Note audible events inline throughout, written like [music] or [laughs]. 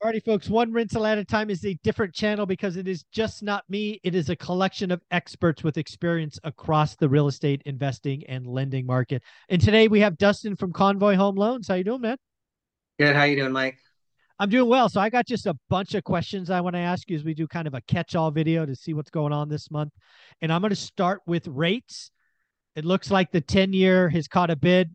Alrighty, folks. One rental at a time is a different channel because it is just not me. It is a collection of experts with experience across the real estate investing and lending market. And today we have Dustin from Convoy Home Loans. How you doing, man? Good. How you doing, Mike? I'm doing well. So I got just a bunch of questions I want to ask you as we do kind of a catch-all video to see what's going on this month. And I'm going to start with rates. It looks like the 10-year has caught a bid.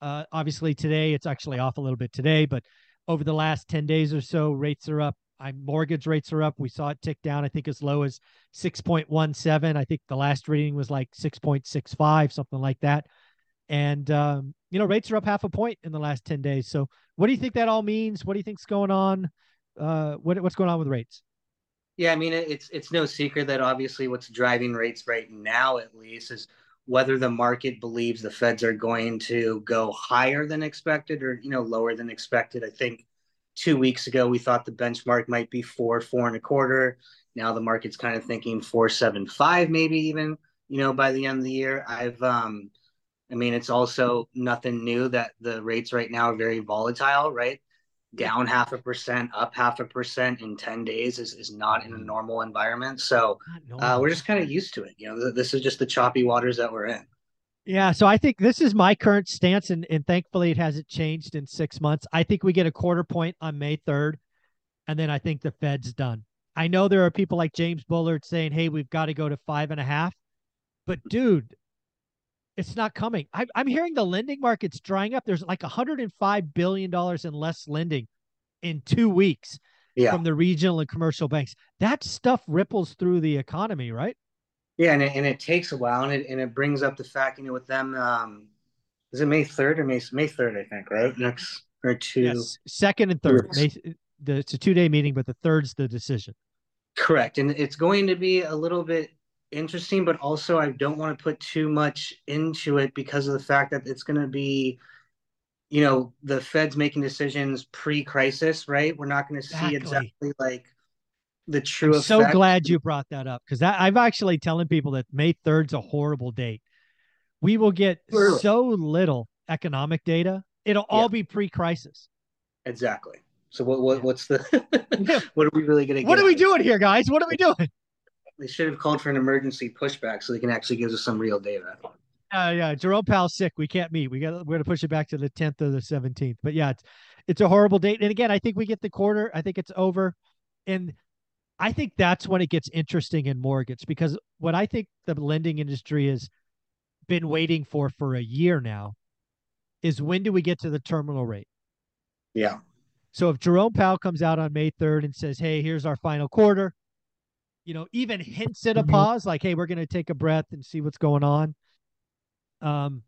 Uh, obviously today it's actually off a little bit today, but over the last 10 days or so, rates are up. I'm mortgage rates are up. We saw it tick down, I think as low as 6.17. I think the last reading was like 6.65, something like that. And um, you know, rates are up half a point in the last 10 days. So what do you think that all means? What do you think's going on? Uh, what what's going on with rates? Yeah, I mean it's it's no secret that obviously what's driving rates right now at least is whether the market believes the feds are going to go higher than expected or you know lower than expected. I think two weeks ago we thought the benchmark might be four four and a quarter. Now the market's kind of thinking four seven five maybe even you know by the end of the year. I've um i mean it's also nothing new that the rates right now are very volatile right down half a percent, up half a percent in 10 days is, is not in a normal environment. So uh, we're just kind of used to it. You know, th- this is just the choppy waters that we're in. Yeah. So I think this is my current stance, and, and thankfully it hasn't changed in six months. I think we get a quarter point on May 3rd, and then I think the Fed's done. I know there are people like James Bullard saying, hey, we've got to go to five and a half. But dude, it's not coming. I, am hearing the lending market's drying up. There's like 105 billion dollars in less lending in two weeks yeah. from the regional and commercial banks. That stuff ripples through the economy, right? Yeah, and it, and it takes a while, and it and it brings up the fact, you know, with them, um, is it May third or May May third? I think right next or two. Yes, second and third. May, the, it's a two day meeting, but the third's the decision. Correct, and it's going to be a little bit interesting, but also I don't want to put too much into it because of the fact that it's going to be, you know, the Fed's making decisions pre-crisis, right? We're not going to see exactly like the true. I'm so glad you brought that up because I'm actually telling people that May 3rd's a horrible date. We will get so little economic data. It'll all yeah. be pre-crisis. Exactly. So what, what what's the [laughs] what are we really going to? What are we doing here, guys? What are we doing? They should have called for an emergency pushback so they can actually give us some real data. Uh, yeah, Jerome Powell's sick. We can't meet. We got we're gonna push it back to the 10th or the 17th. But yeah, it's it's a horrible date. And again, I think we get the quarter. I think it's over, and I think that's when it gets interesting in mortgage because what I think the lending industry has been waiting for for a year now is when do we get to the terminal rate? Yeah. So if Jerome Powell comes out on May 3rd and says, "Hey, here's our final quarter," you know, even hints at a mm-hmm. pause, like, hey, we're going to take a breath and see what's going on. Um,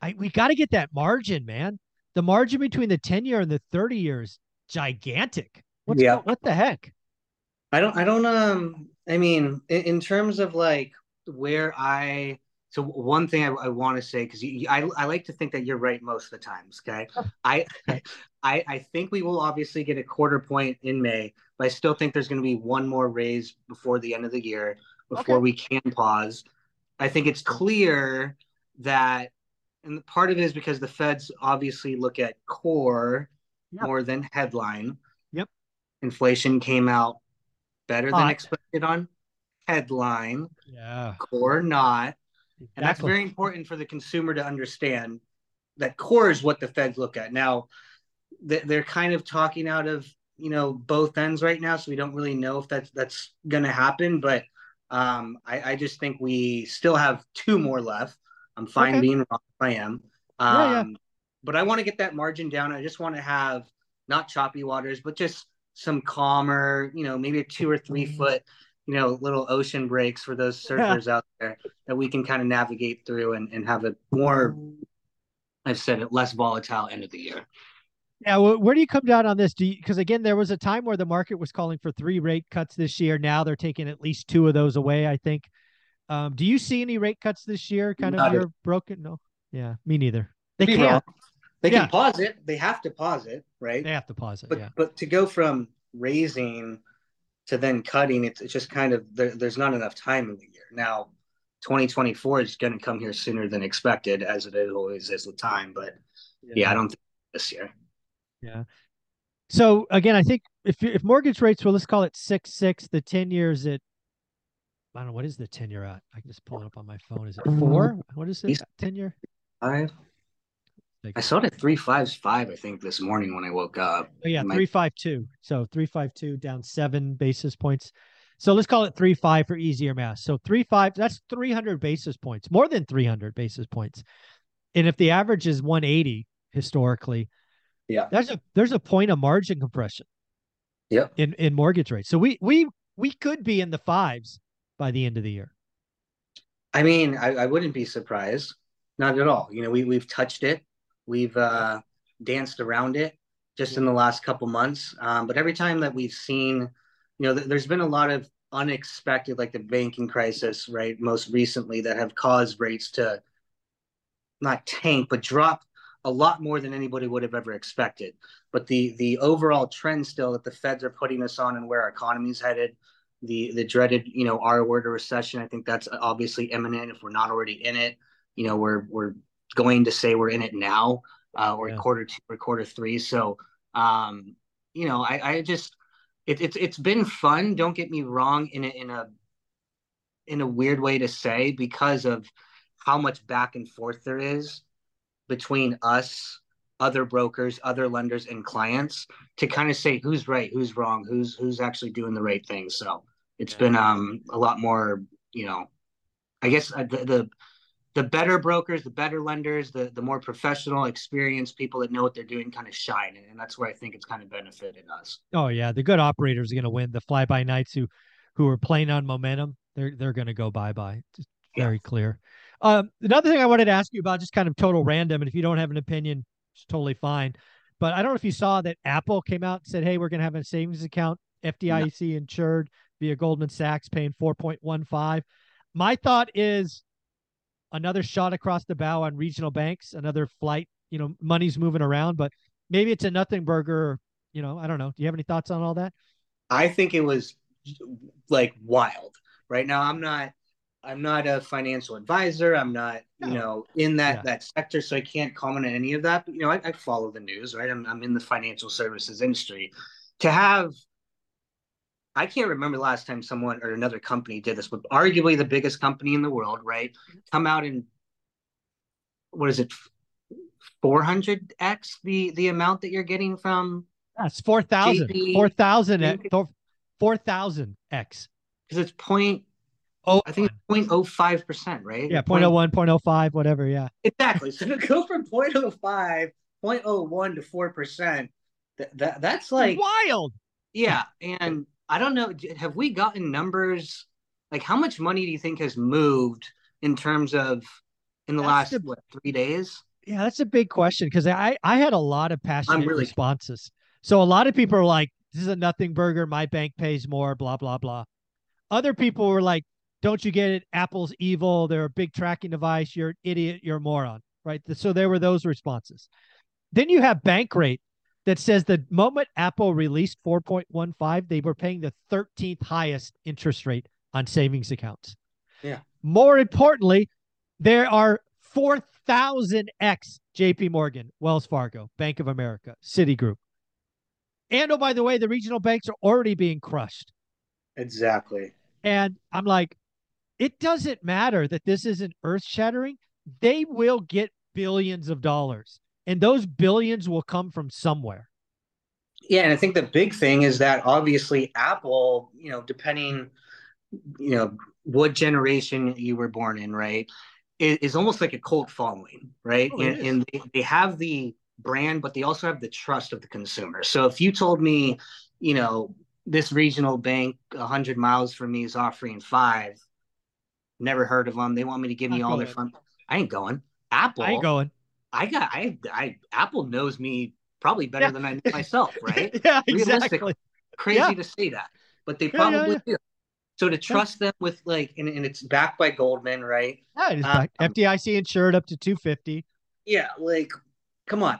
I we got to get that margin, man. The margin between the 10 year and the 30 years gigantic. What's yeah. what the heck? I don't I don't um I mean in, in terms of like where I so one thing I, I want to say because I I like to think that you're right most of the times. Okay, [laughs] I I I think we will obviously get a quarter point in May, but I still think there's going to be one more raise before the end of the year before okay. we can pause. I think it's clear that, and part of it is because the Feds obviously look at core yep. more than headline. Yep. Inflation came out better than expected on headline. Yeah. Core not. Exactly. And that's very important for the consumer to understand that core is what the feds look at. Now, they're kind of talking out of you know both ends right now, so we don't really know if that's that's going to happen. But um, I, I, just think we still have two more left. I'm fine okay. being wrong if I am. Um, yeah, yeah. But I want to get that margin down. I just want to have not choppy waters, but just some calmer, you know, maybe a two or three mm-hmm. foot you know little ocean breaks for those surfers yeah. out there that we can kind of navigate through and, and have a more i've said it less volatile end of the year yeah well, where do you come down on this do because again there was a time where the market was calling for three rate cuts this year now they're taking at least two of those away i think um, do you see any rate cuts this year kind Not of you're broken no yeah me neither they can't wrong. they yeah. can pause it they have to pause it right they have to pause it but yeah. but to go from raising to then cutting, it's, it's just kind of there, there's not enough time in the year. Now, 2024 is going to come here sooner than expected, as it always is with time. But yeah, yeah I don't think this year. Yeah. So again, I think if if mortgage rates were let's call it six six, the ten years at I don't know what is the ten year at. I can just pull it up on my phone. Is it um, four? What is it? Ten year? Five. I saw it at three fives five. I think this morning when I woke up. Oh yeah, three five two. So three five two down seven basis points. So let's call it three five for easier math. So three five. That's three hundred basis points, more than three hundred basis points. And if the average is one eighty historically, yeah, there's a there's a point of margin compression. Yeah. In in mortgage rates, so we we we could be in the fives by the end of the year. I mean, I, I wouldn't be surprised. Not at all. You know, we we've touched it We've uh, danced around it just in the last couple months. Um, but every time that we've seen, you know, th- there's been a lot of unexpected, like the banking crisis, right? Most recently, that have caused rates to not tank, but drop a lot more than anybody would have ever expected. But the the overall trend still that the Feds are putting us on and where our economy is headed, the the dreaded, you know, R word of recession, I think that's obviously imminent if we're not already in it. You know, we're we're going to say we're in it now uh, or yeah. quarter two or quarter three. So, um, you know, I, I just it, it's it's been fun. Don't get me wrong in a, in a in a weird way to say because of how much back and forth there is between us other brokers other lenders and clients to kind of say who's right who's wrong who's who's actually doing the right thing so it's yeah. been um a lot more you know i guess uh, the, the the better brokers, the better lenders, the the more professional, experienced people that know what they're doing kind of shine, and that's where I think it's kind of benefited us. Oh yeah, the good operators are going to win. The fly by nights who who are playing on momentum, they're they're going to go bye bye. Very yeah. clear. Um, another thing I wanted to ask you about, just kind of total random, and if you don't have an opinion, it's totally fine. But I don't know if you saw that Apple came out and said, "Hey, we're going to have a savings account, FDIC insured via Goldman Sachs, paying 4.15." My thought is another shot across the bow on regional banks, another flight. You know, money's moving around, but maybe it's a nothing burger. You know, I don't know. Do you have any thoughts on all that? I think it was like wild. Right now, I'm not. I'm not a financial advisor. I'm not, no. you know, in that yeah. that sector, so I can't comment on any of that. But you know, I, I follow the news, right? I'm I'm in the financial services industry. To have I can't remember the last time someone or another company did this, but arguably the biggest company in the world, right? Come out and what is it, four hundred x the the amount that you're getting from? That's four thousand. Four thousand. Four thousand x. Because it's point. Oh, I think it's 0.05 percent, right? Yeah, 0.01, 0.05, whatever. Yeah, exactly. So to go from 0.05, 0.01 to four percent, that, that that's like wild. Yeah, and I don't know. Have we gotten numbers? Like, how much money do you think has moved in terms of in the that's last the, what three days? Yeah, that's a big question because I I had a lot of passionate really, responses. So a lot of people are like, "This is a nothing burger. My bank pays more." Blah blah blah. Other people were like, "Don't you get it? Apple's evil. They're a big tracking device. You're an idiot. You're a moron." Right. So there were those responses. Then you have Bankrate, that says the moment Apple released 4.15, they were paying the 13th highest interest rate on savings accounts. Yeah. More importantly, there are 4,000x JP Morgan, Wells Fargo, Bank of America, Citigroup. And oh, by the way, the regional banks are already being crushed. Exactly. And I'm like, it doesn't matter that this isn't earth shattering. They will get billions of dollars and those billions will come from somewhere. Yeah, and I think the big thing is that obviously Apple, you know, depending, you know, what generation you were born in, right, is, almost like a cult following, right? Oh, and, and they, they have the brand, but they also have the trust of the consumer. So if you told me, you know, this regional bank 100 miles from me is offering five, never heard of them. They want me to give me all their fun. I ain't going. Apple. I ain't going. I got I I Apple knows me probably better yeah. than I know myself, [laughs] right? yeah, exactly. Crazy yeah. to say that, but they probably do. So to trust them with like, and, and it's backed by Goldman, right? Yeah, it is um, FDIC insured up to two fifty. Yeah, like, come on,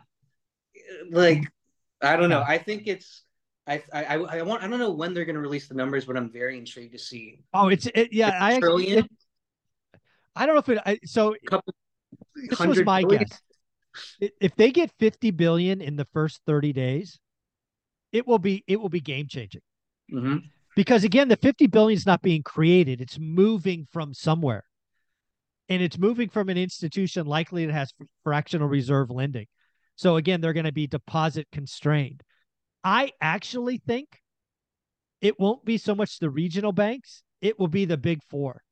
like, I don't know. I think it's. I, I I want I don't know when they're going to release the numbers, but I'm very intrigued to see. Oh, it's it, yeah. I actually, it, I don't know if it. I, so Couple, this was my billion. guess if they get 50 billion in the first 30 days, it will be it will be game changing. Mm-hmm. Because again, the 50 billion is not being created; it's moving from somewhere, and it's moving from an institution likely that has fractional reserve lending. So again, they're going to be deposit constrained. I actually think it won't be so much the regional banks; it will be the big four.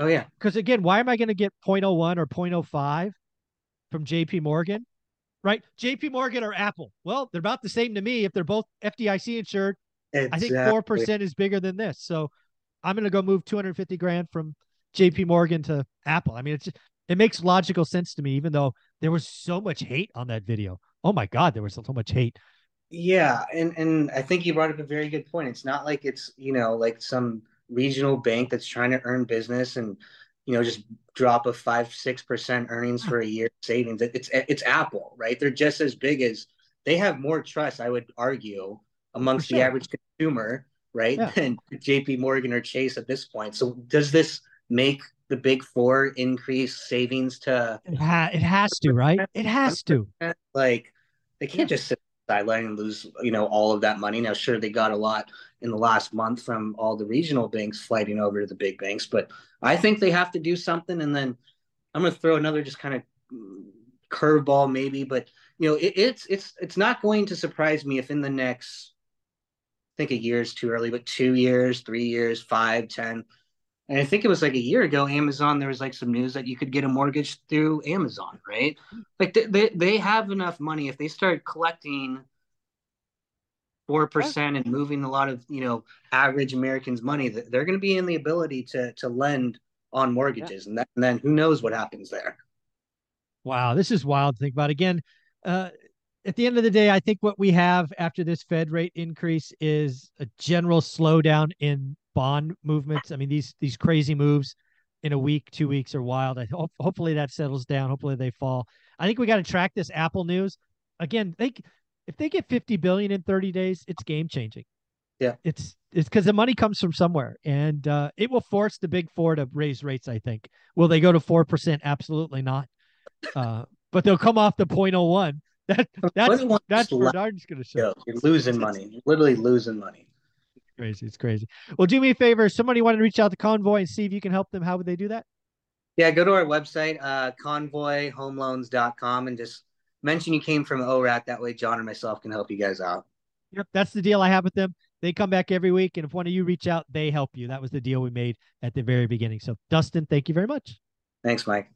Oh yeah. Because again, why am I going to get 0.01 or 0.05 from JP Morgan? Right? JP Morgan or Apple. Well, they're about the same to me if they're both FDIC insured. Exactly. I think 4% is bigger than this. So I'm going to go move 250 grand from JP Morgan to Apple. I mean, it's it makes logical sense to me, even though there was so much hate on that video. Oh my God, there was so much hate. Yeah, and and I think you brought up a very good point. It's not like it's you know like some regional bank that's trying to earn business and you know just drop a five six percent earnings for a year savings it's it's apple right they're just as big as they have more trust i would argue amongst sure. the average consumer right yeah. than jp morgan or chase at this point so does this make the big four increase savings to it, ha- it has to right it has to like they can't just sit sideline and lose, you know, all of that money. Now, sure, they got a lot in the last month from all the regional banks flighting over to the big banks, but I think they have to do something. And then I'm going to throw another just kind of curveball, maybe, but you know, it, it's it's it's not going to surprise me if in the next, I think a year is too early, but two years, three years, five, ten. And I think it was like a year ago, Amazon, there was like some news that you could get a mortgage through Amazon, right? Like they, they, they have enough money. If they start collecting 4% and moving a lot of, you know, average Americans' money, they're going to be in the ability to, to lend on mortgages. Yeah. And, that, and then who knows what happens there. Wow. This is wild to think about. Again, uh, at the end of the day, I think what we have after this Fed rate increase is a general slowdown in bond movements. I mean, these these crazy moves in a week, two weeks are wild. I hope hopefully that settles down. Hopefully they fall. I think we got to track this Apple news. Again, they if they get 50 billion in 30 days, it's game changing. Yeah. It's it's because the money comes from somewhere and uh, it will force the big four to raise rates, I think. Will they go to four percent? Absolutely not. Uh, but they'll come off the 0.01. That that's that's for darn's gonna show. You're losing money. You're literally losing money crazy. It's crazy. Well, do me a favor. Somebody wanted to reach out to Convoy and see if you can help them. How would they do that? Yeah, go to our website, uh, convoyhomeloans.com, and just mention you came from ORAC. That way, John or myself can help you guys out. Yep, that's the deal I have with them. They come back every week, and if one of you reach out, they help you. That was the deal we made at the very beginning. So, Dustin, thank you very much. Thanks, Mike.